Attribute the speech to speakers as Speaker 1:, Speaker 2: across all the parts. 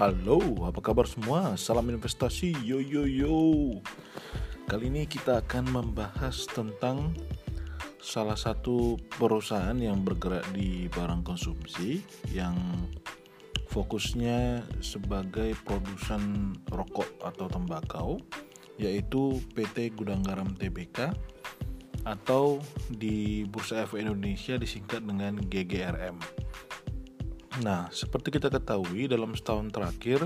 Speaker 1: Halo, apa kabar semua? Salam investasi, yo yo yo. Kali ini kita akan membahas tentang salah satu perusahaan yang bergerak di barang konsumsi yang fokusnya sebagai produsen rokok atau tembakau, yaitu PT Gudang Garam Tbk atau di Bursa Efek Indonesia disingkat dengan GGRM. Nah, seperti kita ketahui dalam setahun terakhir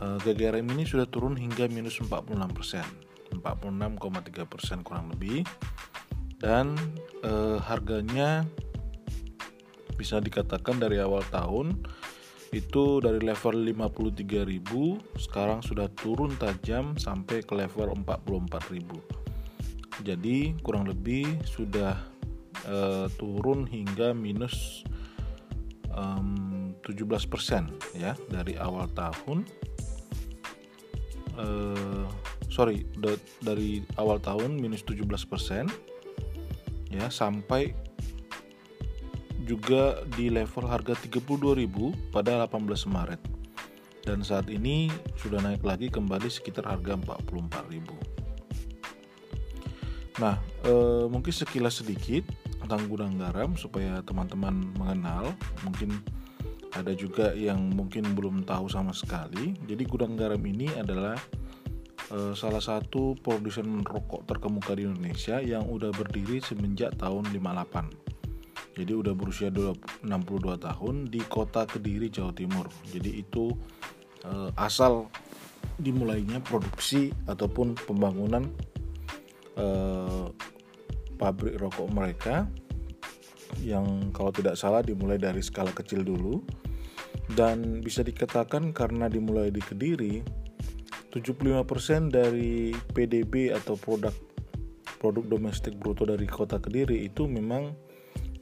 Speaker 1: eh, GGRM ini sudah turun hingga minus 46 persen, 46,3 persen kurang lebih, dan eh, harganya bisa dikatakan dari awal tahun itu dari level 53.000 sekarang sudah turun tajam sampai ke level 44.000. Jadi kurang lebih sudah uh, turun hingga minus um, 17% ya dari awal tahun. Uh, sorry dari awal tahun minus 17% ya sampai juga di level harga 32.000 pada 18 Maret. Dan saat ini sudah naik lagi kembali sekitar harga 44.000 nah eh, mungkin sekilas sedikit tentang gudang garam supaya teman-teman mengenal. Mungkin ada juga yang mungkin belum tahu sama sekali. Jadi gudang garam ini adalah uh, salah satu produsen rokok terkemuka di Indonesia yang udah berdiri semenjak tahun 58. Jadi udah berusia 62 tahun di kota Kediri, Jawa Timur. Jadi itu uh, asal dimulainya produksi ataupun pembangunan uh, pabrik rokok mereka yang kalau tidak salah dimulai dari skala kecil dulu dan bisa dikatakan karena dimulai di Kediri 75% dari PDB atau produk produk domestik bruto dari kota Kediri itu memang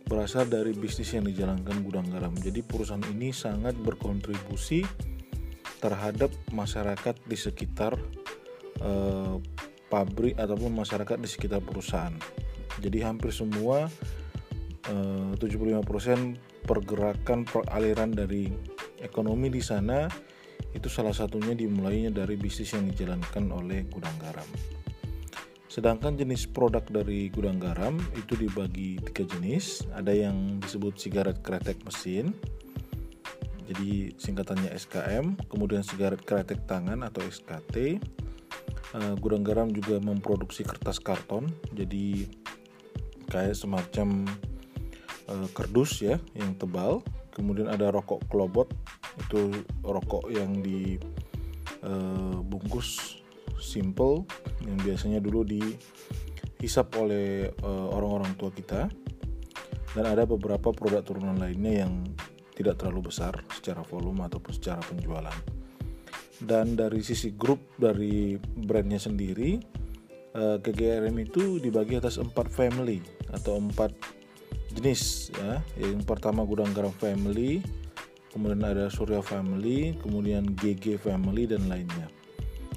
Speaker 1: berasal dari bisnis yang dijalankan gudang garam. Jadi perusahaan ini sangat berkontribusi terhadap masyarakat di sekitar eh, pabrik ataupun masyarakat di sekitar perusahaan. Jadi hampir semua eh, 75% pergerakan peraliran dari ekonomi di sana itu salah satunya dimulainya dari bisnis yang dijalankan oleh gudang garam. Sedangkan jenis produk dari gudang garam itu dibagi tiga jenis. Ada yang disebut sigaret kretek mesin, jadi singkatannya SKM, kemudian sigaret kretek tangan atau SKT. Uh, gudang garam juga memproduksi kertas karton, jadi kayak semacam uh, kerdus ya yang tebal. Kemudian ada rokok kelobot itu rokok yang dibungkus uh, simple yang biasanya dulu dihisap oleh uh, orang-orang tua kita. Dan ada beberapa produk turunan lainnya yang tidak terlalu besar secara volume ataupun secara penjualan. Dan dari sisi grup dari brandnya sendiri GGRM itu dibagi atas empat family atau empat jenis ya. Yang pertama gudang garam family, kemudian ada Surya family, kemudian GG family dan lainnya.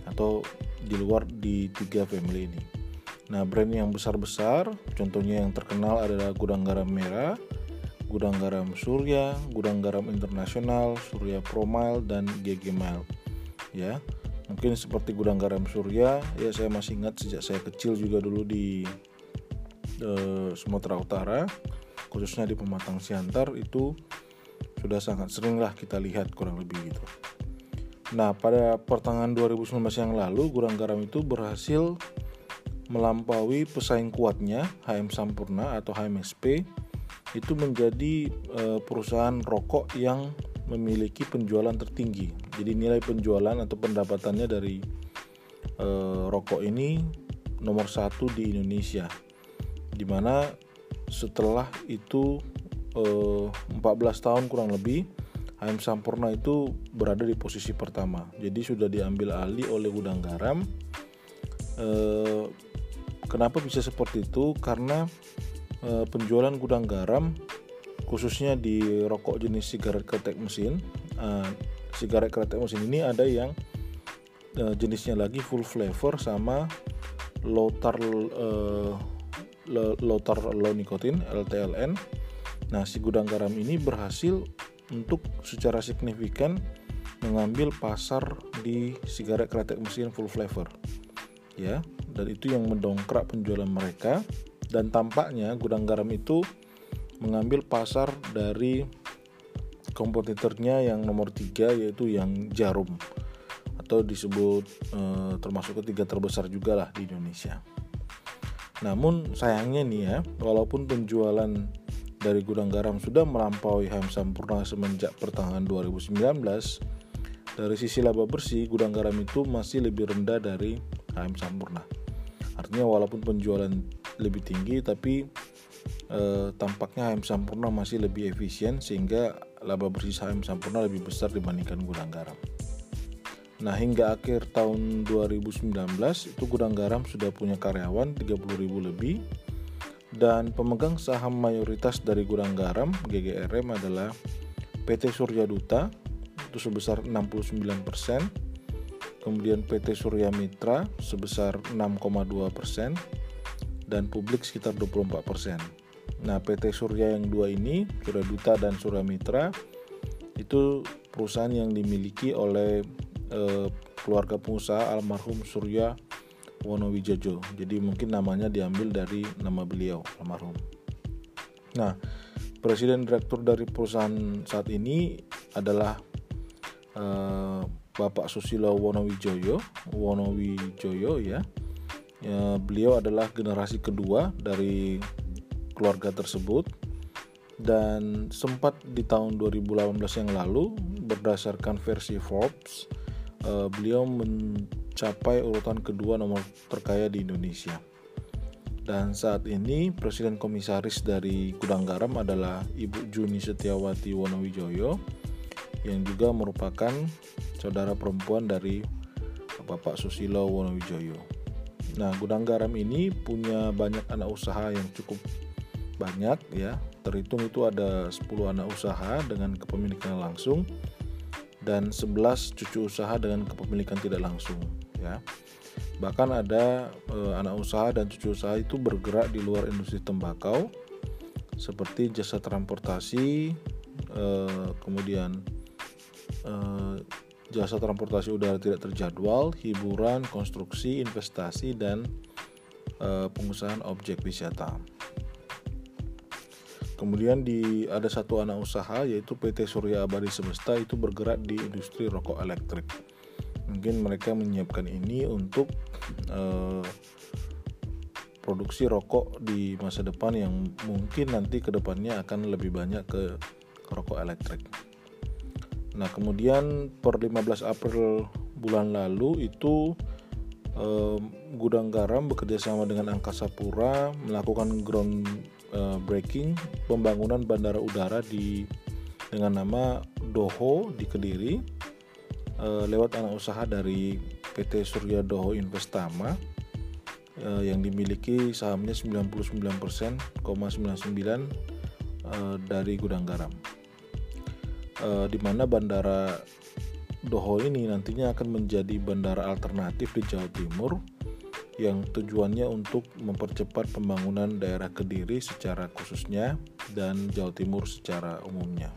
Speaker 1: Atau di luar di tiga family ini. Nah, brand yang besar-besar, contohnya yang terkenal adalah Gudang Garam Merah, Gudang Garam Surya, Gudang Garam Internasional, Surya Promile dan GG Mile. Ya. Mungkin seperti Gudang Garam Surya, ya saya masih ingat sejak saya kecil juga dulu di uh, Sumatera Utara khususnya di Pematang Siantar itu sudah sangat sering lah kita lihat kurang lebih gitu. Nah pada pertengahan 2019 yang lalu Gurang Garam itu berhasil melampaui pesaing kuatnya HM Sampurna atau HMSP itu menjadi uh, perusahaan rokok yang memiliki penjualan tertinggi. Jadi nilai penjualan atau pendapatannya dari uh, rokok ini nomor satu di Indonesia di mana setelah itu eh, 14 tahun kurang lebih HM Sampurna itu berada di posisi pertama. Jadi sudah diambil alih oleh gudang garam. Eh, kenapa bisa seperti itu? Karena eh, penjualan gudang garam khususnya di rokok jenis sigaret kretek mesin eh, sigaret kretek mesin ini ada yang eh, jenisnya lagi full flavor sama low tar eh, low tar low nikotin LTLN. Nah, si gudang garam ini berhasil untuk secara signifikan mengambil pasar di sigaret kretek mesin full flavor. Ya, dan itu yang mendongkrak penjualan mereka dan tampaknya gudang garam itu mengambil pasar dari kompetitornya yang nomor tiga yaitu yang jarum atau disebut e, termasuk ketiga terbesar juga lah di Indonesia. Namun sayangnya nih ya, walaupun penjualan dari gudang garam sudah melampaui HM Sampurna semenjak pertengahan 2019, dari sisi laba bersih gudang garam itu masih lebih rendah dari HM Sampurna. Artinya walaupun penjualan lebih tinggi tapi eh, tampaknya HM Sampurna masih lebih efisien sehingga laba bersih HM Sampurna lebih besar dibandingkan gudang garam. Nah, hingga akhir tahun 2019 itu gudang garam sudah punya karyawan 30.000 lebih. Dan pemegang saham mayoritas dari gudang garam GGRM adalah PT Surya Duta itu sebesar 69%, kemudian PT Surya Mitra sebesar 6,2% dan publik sekitar 24%. Nah, PT Surya yang dua ini, Surya Duta dan Surya Mitra itu perusahaan yang dimiliki oleh eh, keluarga pengusaha almarhum Surya Wonowijojo. Jadi mungkin namanya diambil dari nama beliau almarhum. Nah, presiden direktur dari perusahaan saat ini adalah uh, Bapak Susilo Wonowijoyo, Wonowijoyo ya. ya. Beliau adalah generasi kedua dari keluarga tersebut dan sempat di tahun 2018 yang lalu berdasarkan versi Forbes uh, beliau mencapai urutan kedua nomor terkaya di Indonesia. Dan saat ini Presiden Komisaris dari Gudang Garam adalah Ibu Juni Setiawati Wonowijoyo yang juga merupakan saudara perempuan dari Bapak Susilo Wonowijoyo. Nah, gudang garam ini punya banyak anak usaha yang cukup banyak ya. Terhitung itu ada 10 anak usaha dengan kepemilikan langsung dan 11 cucu usaha dengan kepemilikan tidak langsung ya. Bahkan ada e, anak usaha dan cucu usaha itu bergerak di luar industri tembakau seperti jasa transportasi, e, kemudian Eh, jasa transportasi udara tidak terjadwal, hiburan, konstruksi, investasi, dan uh, pengusahaan objek wisata. Kemudian di ada satu anak usaha yaitu PT Surya Abadi Semesta itu bergerak di industri rokok elektrik. Mungkin mereka menyiapkan ini untuk uh, produksi rokok di masa depan yang mungkin nanti ke depannya akan lebih banyak ke rokok elektrik. Nah, kemudian per 15 April bulan lalu itu eh, Gudang Garam bekerjasama dengan Angkasa Pura melakukan ground eh, breaking pembangunan bandara udara di dengan nama Doho di Kediri eh, lewat anak usaha dari PT Surya Doho Investama eh, yang dimiliki sahamnya 99,99 ,99, eh, dari Gudang Garam. Uh, di mana bandara Doho ini nantinya akan menjadi bandara alternatif di Jawa Timur yang tujuannya untuk mempercepat pembangunan daerah Kediri secara khususnya dan Jawa Timur secara umumnya.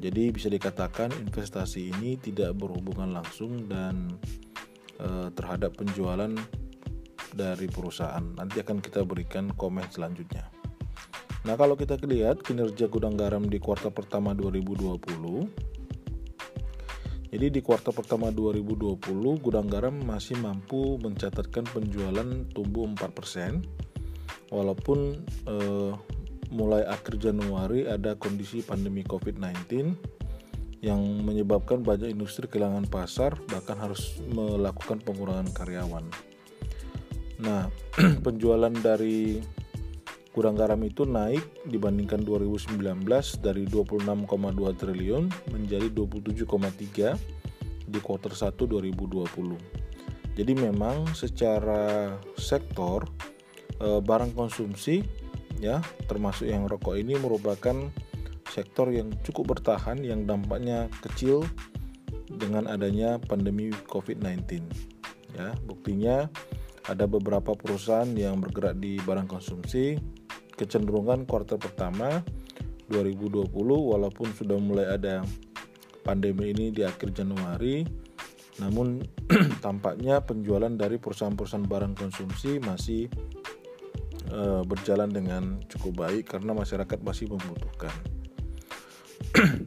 Speaker 1: Jadi bisa dikatakan investasi ini tidak berhubungan langsung dan e, terhadap penjualan dari perusahaan. Nanti akan kita berikan komen selanjutnya. Nah, kalau kita lihat kinerja gudang garam di kuartal pertama 2020, jadi di kuartal pertama 2020 gudang garam masih mampu mencatatkan penjualan tumbuh 4% walaupun eh, mulai akhir Januari ada kondisi pandemi COVID-19 yang menyebabkan banyak industri kehilangan pasar bahkan harus melakukan pengurangan karyawan. Nah, penjualan dari Gudang garam itu naik dibandingkan 2019 dari 26,2 triliun menjadi 27,3 di kuartal 1 2020. Jadi memang secara sektor e, barang konsumsi ya termasuk yang rokok ini merupakan sektor yang cukup bertahan yang dampaknya kecil dengan adanya pandemi COVID-19. Ya, buktinya ada beberapa perusahaan yang bergerak di barang konsumsi kecenderungan kuartal pertama 2020 walaupun sudah mulai ada pandemi ini di akhir Januari namun tampaknya penjualan dari perusahaan-perusahaan barang konsumsi masih uh, berjalan dengan cukup baik karena masyarakat masih membutuhkan.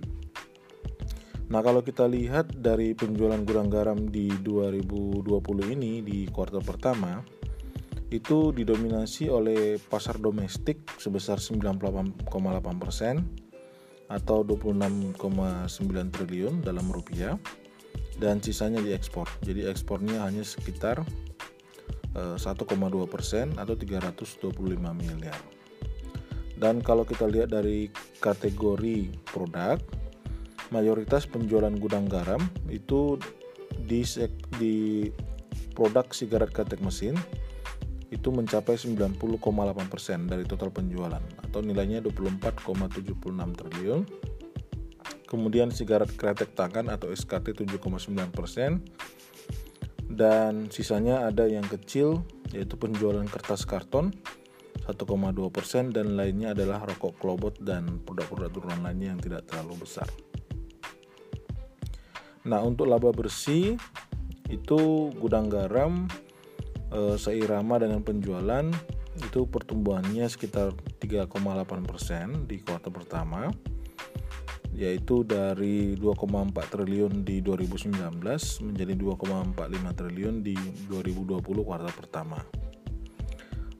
Speaker 1: nah, kalau kita lihat dari penjualan gudang garam di 2020 ini di kuartal pertama itu didominasi oleh pasar domestik sebesar 98,8 persen atau 26,9 triliun dalam rupiah dan sisanya diekspor. Jadi ekspornya hanya sekitar 1,2 eh, persen atau 325 miliar. Dan kalau kita lihat dari kategori produk, mayoritas penjualan gudang garam itu di, di produk sigaret ketek mesin itu mencapai 90,8% dari total penjualan atau nilainya 24,76 triliun. Kemudian sigaret kretek tangan atau SKT 7,9% dan sisanya ada yang kecil yaitu penjualan kertas karton 1,2% dan lainnya adalah rokok klobot dan produk-produk turunan lainnya yang tidak terlalu besar. Nah, untuk laba bersih itu gudang garam e, seirama dengan penjualan itu pertumbuhannya sekitar 3,8% di kuartal pertama yaitu dari 2,4 triliun di 2019 menjadi 2,45 triliun di 2020 kuartal pertama.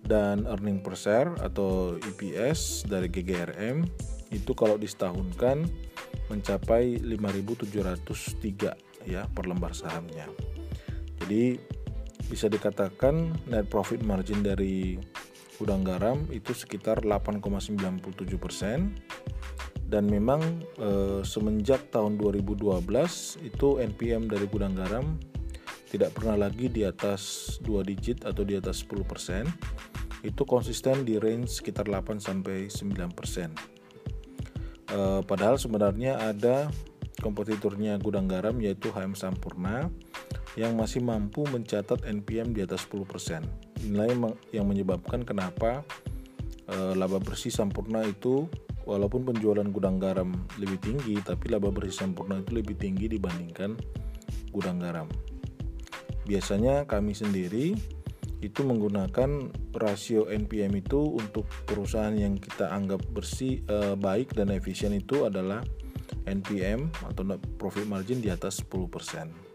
Speaker 1: Dan earning per share atau EPS dari GGRM itu kalau disetahunkan mencapai 5.703 ya per lembar sahamnya. Jadi bisa dikatakan net profit margin dari gudang garam itu sekitar 8,97 persen dan memang e, semenjak tahun 2012 itu NPM dari gudang garam tidak pernah lagi di atas 2 digit atau di atas 10%. Itu konsisten di range sekitar 8 sampai 9%. E, padahal sebenarnya ada kompetitornya gudang garam yaitu HM Sampurna yang masih mampu mencatat NPM di atas 10%. Inilah yang menyebabkan kenapa e, laba bersih Sampurna itu walaupun penjualan gudang garam lebih tinggi, tapi laba bersih sempurna itu lebih tinggi dibandingkan gudang garam. Biasanya kami sendiri itu menggunakan rasio NPM itu untuk perusahaan yang kita anggap bersih, eh, baik dan efisien itu adalah NPM atau profit margin di atas 10%.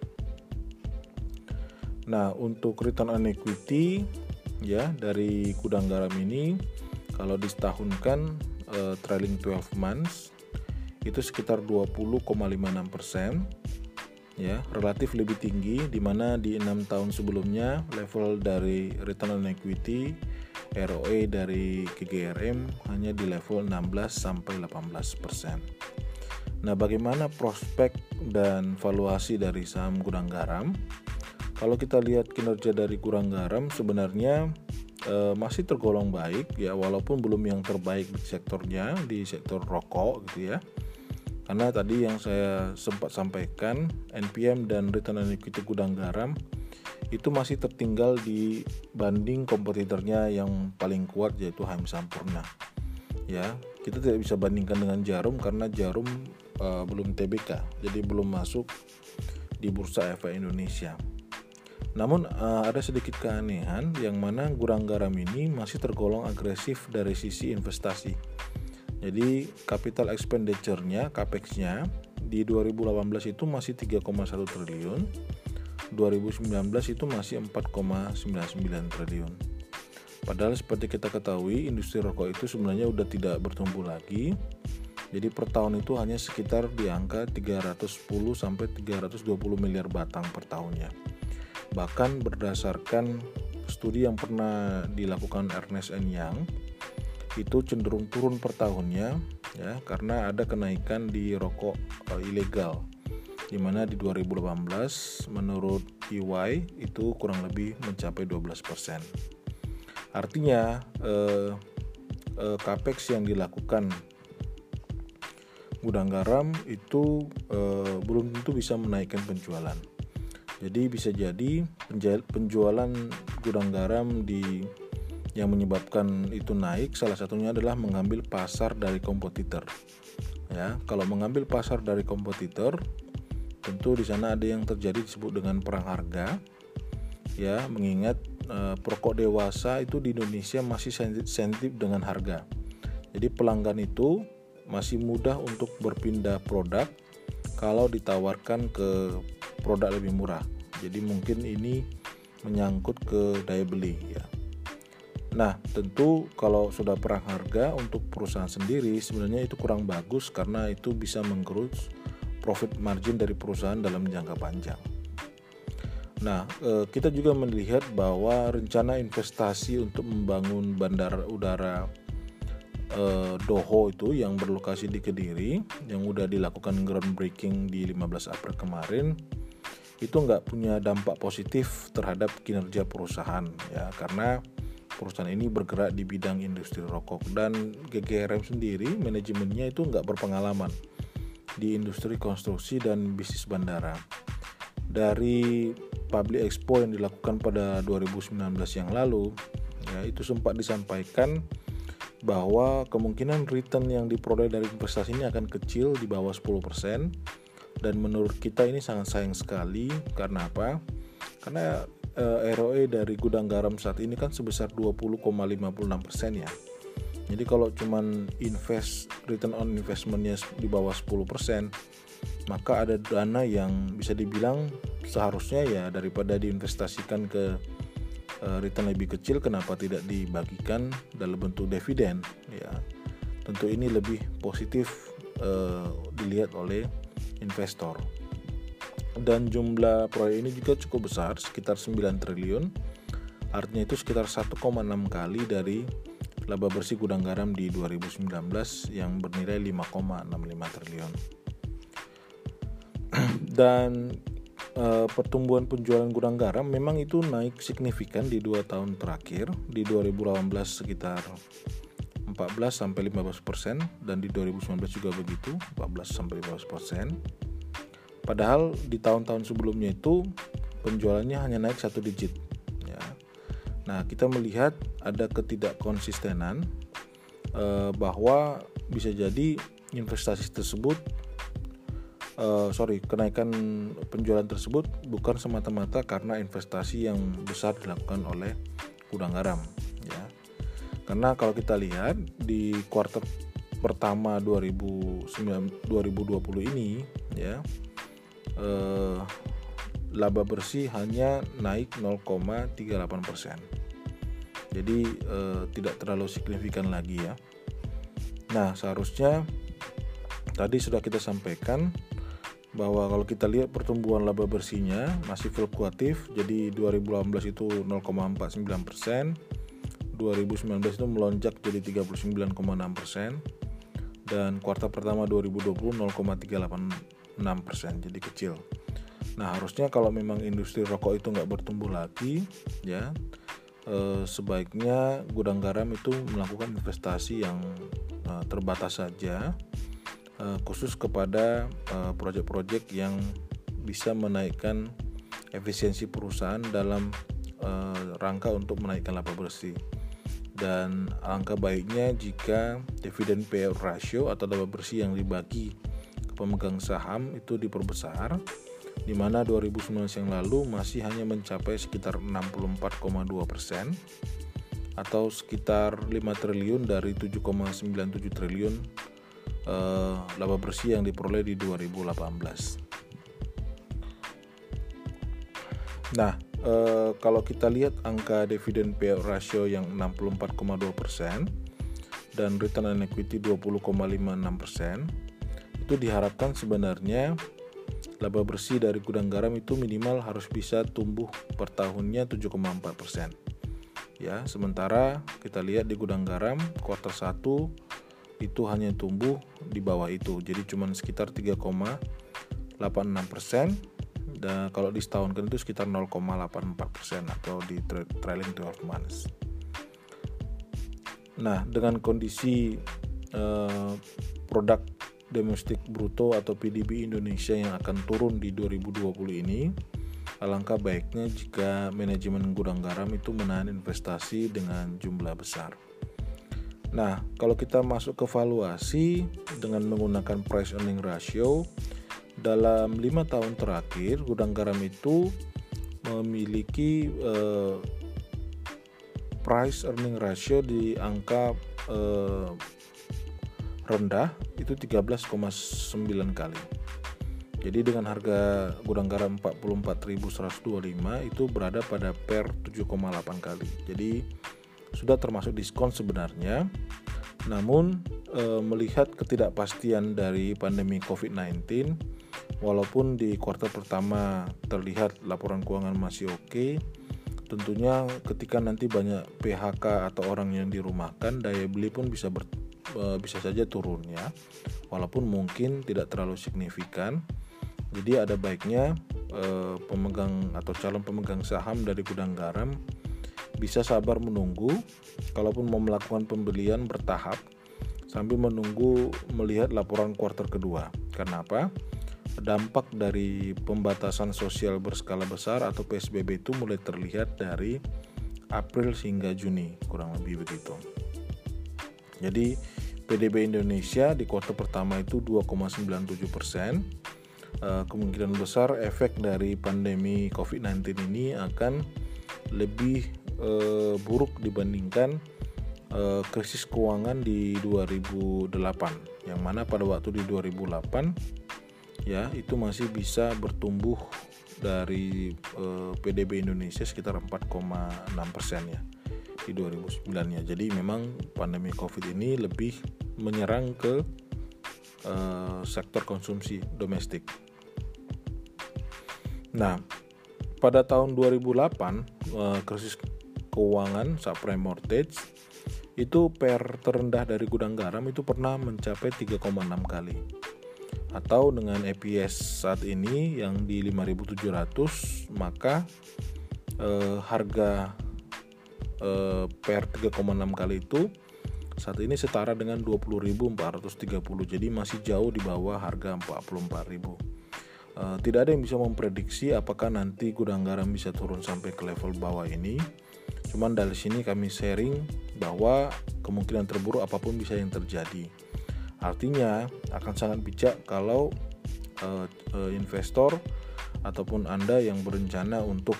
Speaker 1: Nah, untuk return on equity ya dari gudang garam ini kalau disetahunkan uh, trailing 12 months itu sekitar 20,56 persen ya relatif lebih tinggi di mana di enam tahun sebelumnya level dari return on equity ROE dari GGRM hanya di level 16 sampai 18 persen. Nah, bagaimana prospek dan valuasi dari saham Gudang Garam? Kalau kita lihat kinerja dari Gudang Garam sebenarnya e, masih tergolong baik ya walaupun belum yang terbaik di sektornya di sektor rokok gitu ya. Karena tadi yang saya sempat sampaikan NPM dan return on equity gudang garam itu masih tertinggal dibanding kompetitornya yang paling kuat yaitu HM Sampurna. Ya kita tidak bisa bandingkan dengan Jarum karena Jarum e, belum TBK jadi belum masuk di bursa efek Indonesia namun uh, ada sedikit keanehan yang mana gurang garam ini masih tergolong agresif dari sisi investasi. Jadi capital expenditure-nya, capex-nya di 2018 itu masih 3,1 triliun, 2019 itu masih 4,99 triliun. Padahal seperti kita ketahui, industri rokok itu sebenarnya sudah tidak bertumbuh lagi. Jadi per tahun itu hanya sekitar di angka 310 sampai 320 miliar batang per tahunnya. Bahkan berdasarkan studi yang pernah dilakukan Ernest N. Young itu cenderung turun per tahunnya ya karena ada kenaikan di rokok uh, ilegal di mana di 2018 menurut EY itu kurang lebih mencapai 12%. Artinya eh, eh, capex yang dilakukan gudang garam itu eh, belum tentu bisa menaikkan penjualan. Jadi bisa jadi penjualan gudang garam di yang menyebabkan itu naik salah satunya adalah mengambil pasar dari kompetitor Ya, kalau mengambil pasar dari kompetitor, tentu di sana ada yang terjadi disebut dengan perang harga. Ya, mengingat eh, perokok dewasa itu di Indonesia masih sensitif dengan harga. Jadi pelanggan itu masih mudah untuk berpindah produk kalau ditawarkan ke produk lebih murah. Jadi mungkin ini menyangkut ke daya beli ya. Nah, tentu kalau sudah perang harga untuk perusahaan sendiri sebenarnya itu kurang bagus karena itu bisa menggerus profit margin dari perusahaan dalam jangka panjang. Nah, eh, kita juga melihat bahwa rencana investasi untuk membangun bandara udara eh, Doho itu yang berlokasi di Kediri yang sudah dilakukan groundbreaking di 15 April kemarin itu nggak punya dampak positif terhadap kinerja perusahaan ya. Karena perusahaan ini bergerak di bidang industri rokok dan GGRM sendiri manajemennya itu nggak berpengalaman di industri konstruksi dan bisnis bandara. Dari public expo yang dilakukan pada 2019 yang lalu ya itu sempat disampaikan bahwa kemungkinan return yang diperoleh dari investasi ini akan kecil di bawah 10% dan menurut kita ini sangat sayang sekali karena apa? Karena eh, ROE dari gudang garam saat ini kan sebesar 20,56% ya. Jadi kalau cuman invest return on investmentnya di bawah 10%, maka ada dana yang bisa dibilang seharusnya ya daripada diinvestasikan ke return lebih kecil kenapa tidak dibagikan dalam bentuk dividen? Ya tentu ini lebih positif uh, dilihat oleh investor. Dan jumlah proyek ini juga cukup besar sekitar 9 triliun. Artinya itu sekitar 1,6 kali dari laba bersih gudang garam di 2019 yang bernilai 5,65 triliun. Dan uh, pertumbuhan penjualan gudang garam memang itu naik signifikan di dua tahun terakhir di 2018 sekitar 14 sampai 15 persen dan di 2019 juga begitu 14 sampai 15 persen. Padahal di tahun-tahun sebelumnya itu penjualannya hanya naik satu digit ya. Nah kita melihat ada ketidakkonsistenan eh, bahwa bisa jadi investasi tersebut uh, sorry kenaikan penjualan tersebut bukan semata-mata karena investasi yang besar dilakukan oleh gudang garam ya. Karena kalau kita lihat di kuartal pertama 2009, 2020 ini ya uh, laba bersih hanya naik 0,38 persen. Jadi uh, tidak terlalu signifikan lagi ya. Nah seharusnya tadi sudah kita sampaikan bahwa kalau kita lihat pertumbuhan laba bersihnya masih fluktuatif jadi 2018 itu 0,49 persen 2019 itu melonjak jadi 39,6 persen dan kuartal pertama 2020 0,386 persen jadi kecil. Nah harusnya kalau memang industri rokok itu nggak bertumbuh lagi ya eh, sebaiknya gudang garam itu melakukan investasi yang eh, terbatas saja uh, khusus kepada uh, proyek-proyek yang bisa menaikkan efisiensi perusahaan dalam uh, rangka untuk menaikkan laba bersih. Dan angka baiknya jika dividen payout ratio atau laba bersih yang dibagi ke pemegang saham itu diperbesar di mana 2019 yang lalu masih hanya mencapai sekitar 64,2 persen atau sekitar 5 triliun dari 7,97 triliun uh, laba bersih yang diperoleh di 2018. Nah, uh, kalau kita lihat angka dividen payout ratio yang 64,2% dan return on equity 20,56%, itu diharapkan sebenarnya laba bersih dari gudang garam itu minimal harus bisa tumbuh per tahunnya 7,4%. Ya, sementara kita lihat di gudang garam kuartal 1 itu hanya tumbuh di bawah itu. Jadi cuma sekitar 3,86 persen. Dan kalau di setahun kan itu sekitar 0,84 persen atau di trailing 12 months. Nah dengan kondisi eh, produk domestik bruto atau PDB Indonesia yang akan turun di 2020 ini alangkah baiknya jika manajemen gudang garam itu menahan investasi dengan jumlah besar Nah, kalau kita masuk ke valuasi dengan menggunakan price earning ratio dalam lima tahun terakhir gudang garam itu memiliki eh, price earning ratio di angka eh, rendah itu 13,9 kali. Jadi dengan harga gudang garam 44.125 itu berada pada per 7,8 kali. Jadi sudah termasuk diskon sebenarnya. Namun e, melihat ketidakpastian dari pandemi COVID-19 walaupun di kuartal pertama terlihat laporan keuangan masih oke, tentunya ketika nanti banyak PHK atau orang yang dirumahkan daya beli pun bisa ber, e, bisa saja turun ya. Walaupun mungkin tidak terlalu signifikan jadi ada baiknya eh, pemegang atau calon pemegang saham dari gudang garam bisa sabar menunggu, kalaupun mau melakukan pembelian bertahap sambil menunggu melihat laporan kuartal kedua. Karena apa? Dampak dari pembatasan sosial berskala besar atau PSBB itu mulai terlihat dari April hingga Juni, kurang lebih begitu. Jadi PDB Indonesia di kuartal pertama itu 2,97 persen, uh, kemungkinan besar efek dari pandemi COVID-19 ini akan lebih uh, buruk dibandingkan uh, krisis keuangan di 2008 yang mana pada waktu di 2008 ya itu masih bisa bertumbuh dari uh, PDB Indonesia sekitar 4,6 persen ya di 2009 ya. Jadi memang pandemi COVID ini lebih menyerang ke uh, sektor konsumsi domestik. Nah, pada tahun 2008 eh, krisis keuangan subprime mortgage itu per terendah dari gudang garam itu pernah mencapai 3,6 kali. Atau dengan EPS saat ini yang di 5700 maka eh, harga eh, per 3,6 kali itu saat ini setara dengan 20.430 jadi masih jauh di bawah harga 44.000 Uh, tidak ada yang bisa memprediksi apakah nanti gudang garam bisa turun sampai ke level bawah ini. Cuman dari sini kami sharing bahwa kemungkinan terburuk apa pun bisa yang terjadi. Artinya akan sangat bijak kalau uh, uh, investor ataupun Anda yang berencana untuk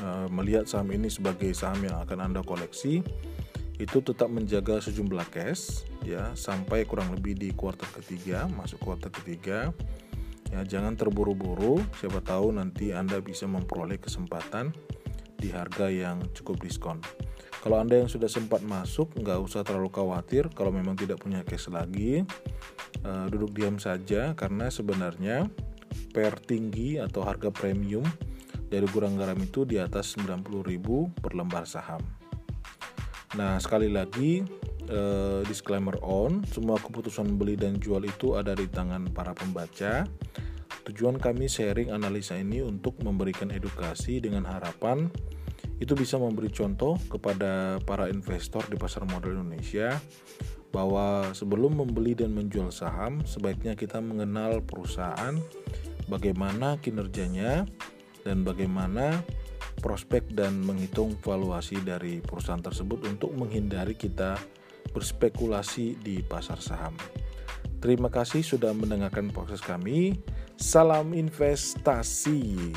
Speaker 1: uh, melihat saham ini sebagai saham yang akan Anda koleksi itu tetap menjaga sejumlah cash ya sampai kurang lebih di kuartal ketiga masuk kuartal ketiga Ya, jangan terburu-buru, siapa tahu nanti Anda bisa memperoleh kesempatan di harga yang cukup diskon. Kalau Anda yang sudah sempat masuk, nggak usah terlalu khawatir kalau memang tidak punya cash lagi. Uh, duduk diam saja karena sebenarnya per tinggi atau harga premium dari gurang garam itu di atas 90.000 per lembar saham. Nah, sekali lagi uh, disclaimer on, semua keputusan beli dan jual itu ada di tangan para pembaca. Tujuan kami sharing analisa ini untuk memberikan edukasi dengan harapan itu bisa memberi contoh kepada para investor di pasar modal Indonesia bahwa sebelum membeli dan menjual saham sebaiknya kita mengenal perusahaan, bagaimana kinerjanya dan bagaimana prospek dan menghitung valuasi dari perusahaan tersebut untuk menghindari kita berspekulasi di pasar saham. Terima kasih sudah mendengarkan proses kami. Salam investasi.